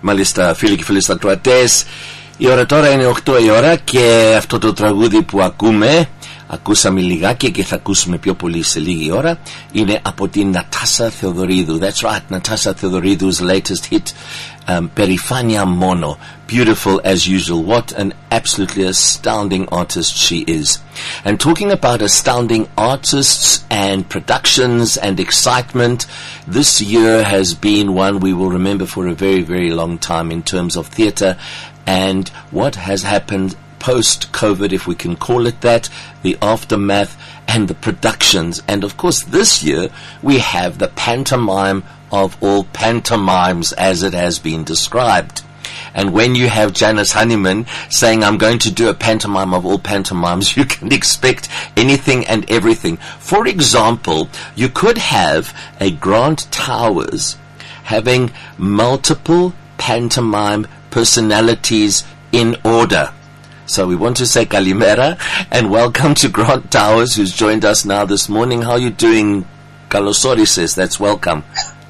Μάλιστα φίλοι και φίλοι ακροατές Η ώρα τώρα είναι 8 η ώρα και αυτό το τραγούδι που ακούμε Ακούσαμε λιγάκι και θα ακούσουμε πιο πολύ σε λίγη ώρα Είναι από την Νατάσα Θεοδωρίδου That's right, Νατάσα Θεοδωρίδου's latest hit um, Περηφάνεια μόνο Beautiful as usual What an absolutely astounding artist she is And talking about astounding artists and productions and excitement This year has been one we will remember for a very very long time In terms of theatre and what has happened post COVID, if we can call it that, the aftermath and the productions. And of course, this year we have the pantomime of all pantomimes as it has been described. And when you have Janice Honeyman saying, I'm going to do a pantomime of all pantomimes, you can expect anything and everything. For example, you could have a Grant Towers having multiple pantomime personalities in order. So we want to say Kalimera and welcome to Grant Towers who's joined us now this morning. How are you doing? Kalosori says that's welcome.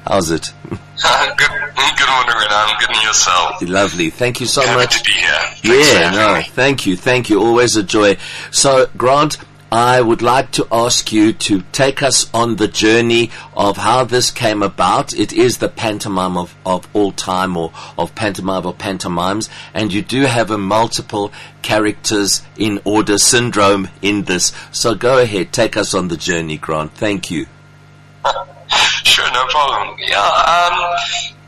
How's it? good, good morning, Renan. Good and yourself. Lovely. Thank you so Happy much. to be here. Thanks Yeah, no, me. thank you, thank you. Always a joy. So, Grant, I would like to ask you to take us on the journey of how this came about. It is the pantomime of, of all time or of pantomime or pantomimes, and you do have a multiple characters in order syndrome in this. So go ahead, take us on the journey, Grant. Thank you. Sure, no problem. Yeah, um,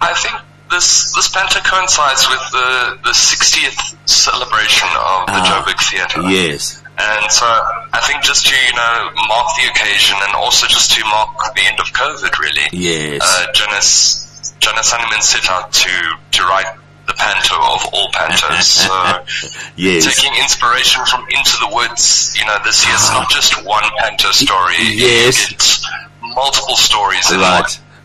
I think this this panto coincides with the the 60th celebration of the Ah, Joburg Theatre. Yes. And so I think just to, you know, mark the occasion and also just to mark the end of COVID, really. Yes. Uh, Janice, Janice Honeyman set out to, to write the panto of all pantos. So Yes. taking inspiration from Into the Woods, you know, this year's not just one panto story. Yes. It's multiple stories in Right.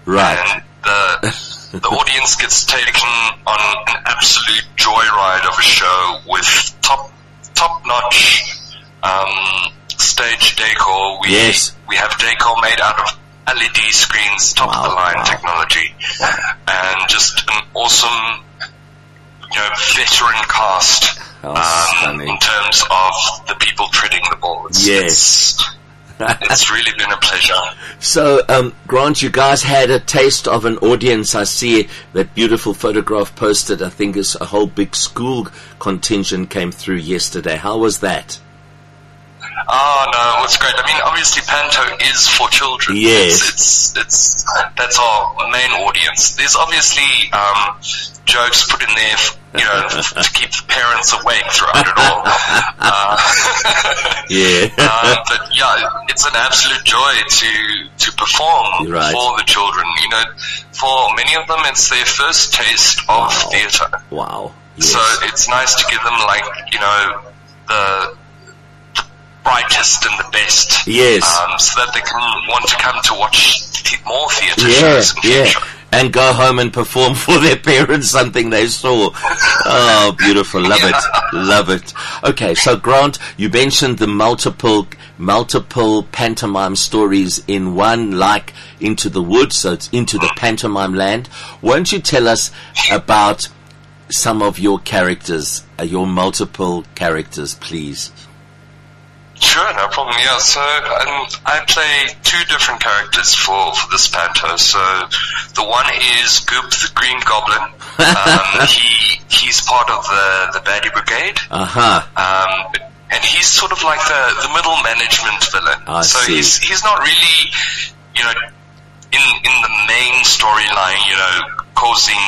one. Right. And the, the audience gets taken on an absolute joyride of a show with top, top notch, um, stage decor. We, Yes. we have decor made out of LED screens, top of the line wow. technology, and just an awesome, you know, veteran cast Oh, um, in terms of the people treading the ball. It's, Yes. it's, it's really been a pleasure. So, um, Grant, you guys had a taste of an audience. I see that beautiful photograph posted. I think it's a whole big school contingent came through yesterday. How was that? Oh no, it's great. I mean, obviously, Panto is for children. Yes. it's it's, it's that's our main audience. There's obviously um, jokes put in there, f- you know, to keep the parents awake throughout it all. Uh, Yeah. um, but yeah, it's an absolute joy to to perform right. for the children. You know, for many of them, it's their first taste of Wow. theatre. wow. Yes. So it's nice to give them like, you know, the brightest and the best. Yes. Um, so that they can want to come to watch th- more theatre yeah, shows yeah. future. And go home and perform for their parents something they saw. Oh, beautiful. Love it. Love it. Okay, so Grant, you mentioned the multiple, multiple pantomime stories in one, like Into the Woods, so it's into the pantomime land. Won't you tell us about some of your characters, uh, your multiple characters, please? Sure, no problem. Yeah, so um, I play two different characters for, for this panto. So the one is Goop the Green Goblin. Um, he he's part of the the Baddie Brigade. Aha. Um, and he's sort of like the, the middle management villain. I so see. he's he's not really, you know, in in the main storyline, you know, causing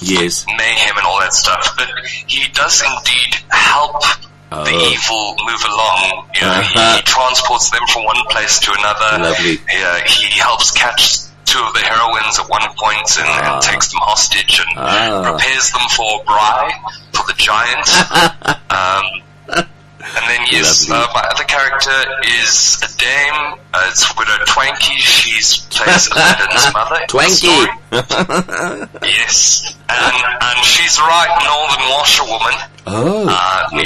Yes. mayhem and all that stuff. But he does indeed help Oh. the evil move along. You know, Uh-huh. he transports them from one place to another. Lovely. Yeah, he helps catch two of the heroines at one point and, Ah. and takes them hostage and Ah. prepares them for braai for the giant. um, and then yes, uh, my other character is a dame. Uh, it's Widow Twanky. She's plays Aladdin's mother. Twanky. Yes, and and she's right northern washerwoman. Oh.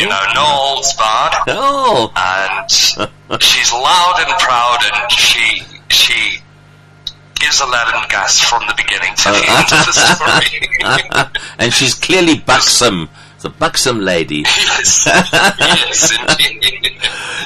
You know, no holds barred, Oh. and she's loud and proud, and she she gives Aladdin gas from the beginning to the oh. end of the story. and she's clearly buxom. The buxom lady. Yes, yes, indeed.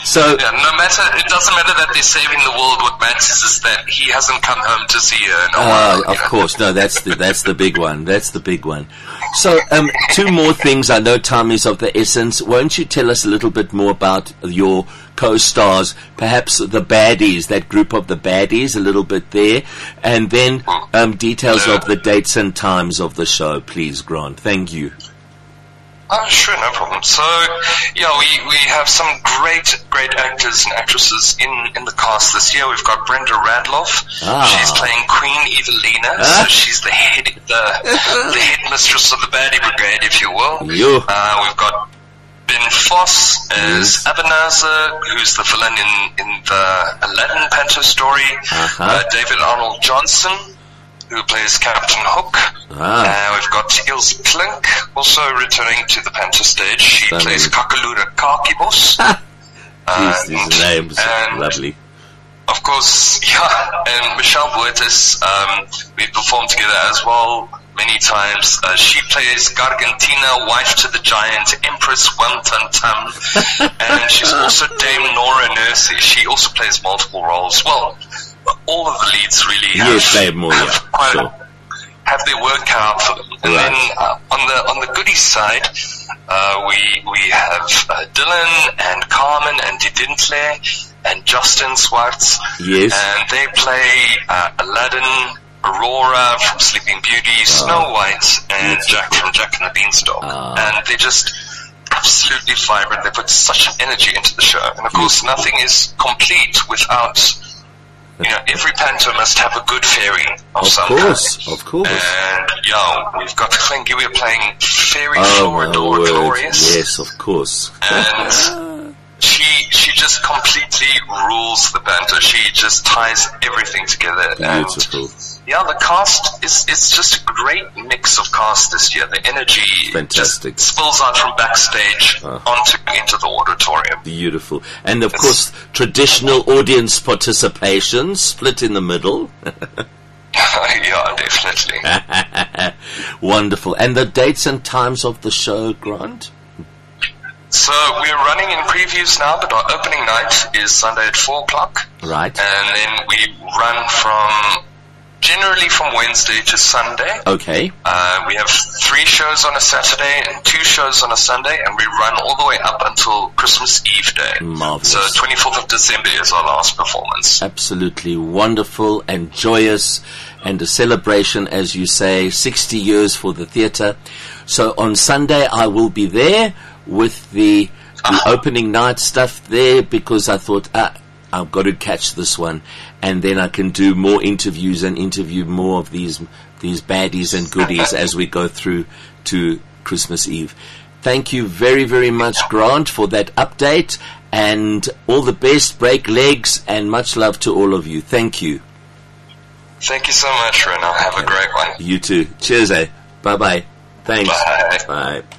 So Yeah, no matter, it doesn't matter that they're saving the world. What matters is that he hasn't come home to see her a Uh, of know. course, no, that's the that's the big one. That's the big one. So, um, two more things. I know time is of the essence. Won't you tell us a little bit more about your co-stars, perhaps the baddies, that group of the baddies, a little bit there, and then um, details of the dates and times of the show, please, Grant. Thank you. Oh, sure, no problem. So, yeah, we, we have some great, great actors and actresses in, in the cast this year. We've got Brenda Radloff. Ah. She's playing Queen Evelina, Ah. so she's the head, the, the headmistress of the baddie brigade, if you will. You. Uh, we've got Ben Voss as Ebenezer, who's the villain in, in the Aladdin Panto story. Uh-huh. Uh, David Arnold Johnson, who plays Captain Hook. Ah. Uh, we've got Ilse Klink, also returning to the Panto stage. She plays Kakalura Kakibos. These, these names, and- lovely. Of course, yeah, and Michelle Buetes, um, we performed together as well many times. Uh, she plays Gargantina, wife to the giant, Empress Wantantam, and she's also Dame Nora Nursey. She also plays multiple roles. Well, all of the leads really have, Yes, they have more, have yeah, quite have their work out. And Right. then uh, on the on the goodies side, uh, we we have uh, Dylan and Carmen and Didintle and Justin Swartz. Yes. And they play uh, Aladdin, Aurora from Sleeping Beauty, Snow White, and Jack from Jack and the Beanstalk. Ah. And they just absolutely vibrant. They put such energy into the show. And of course, nothing is complete without. You know, every panto must have a good fairy of, Of some course, kind. of course. And yeah, we've got Hlengiwe playing Fairy Oh Floridor! Glorious. Yes, of course. And she she just completely rules the panto. She just ties everything together. Beautiful. And yeah, the cast is it's just a great mix of cast this year. The energy Fantastic. just spills out from backstage Uh. onto into the auditorium. Beautiful. And of course, traditional audience participation, split in the middle. yeah, definitely. Wonderful. And the dates and times of the show, Grant? So we're running in previews now, but our opening night is Sunday at four o'clock. Right. and then we run from generally from Wednesday to Sunday. Okay. Uh, we have three shows on a Saturday and two shows on a Sunday, and we run all the way up until Christmas Eve day. Marvelous. So 24th of December is our last performance. Absolutely wonderful and joyous and a celebration, as you say, 60 years for the theatre. So on Sunday I will be there with the, the opening night stuff there because I thought, ah, I've got to catch this one and then I can do more interviews and interview more of these, these baddies and goodies as we go through to Christmas Eve. Thank you very, very much, Grant, for that update and all the best, break legs and much love to all of you. Thank you. Thank you so much, Rena. Have a great one. You too. Cheers, eh? Bye bye. Thanks. Bye. Bye.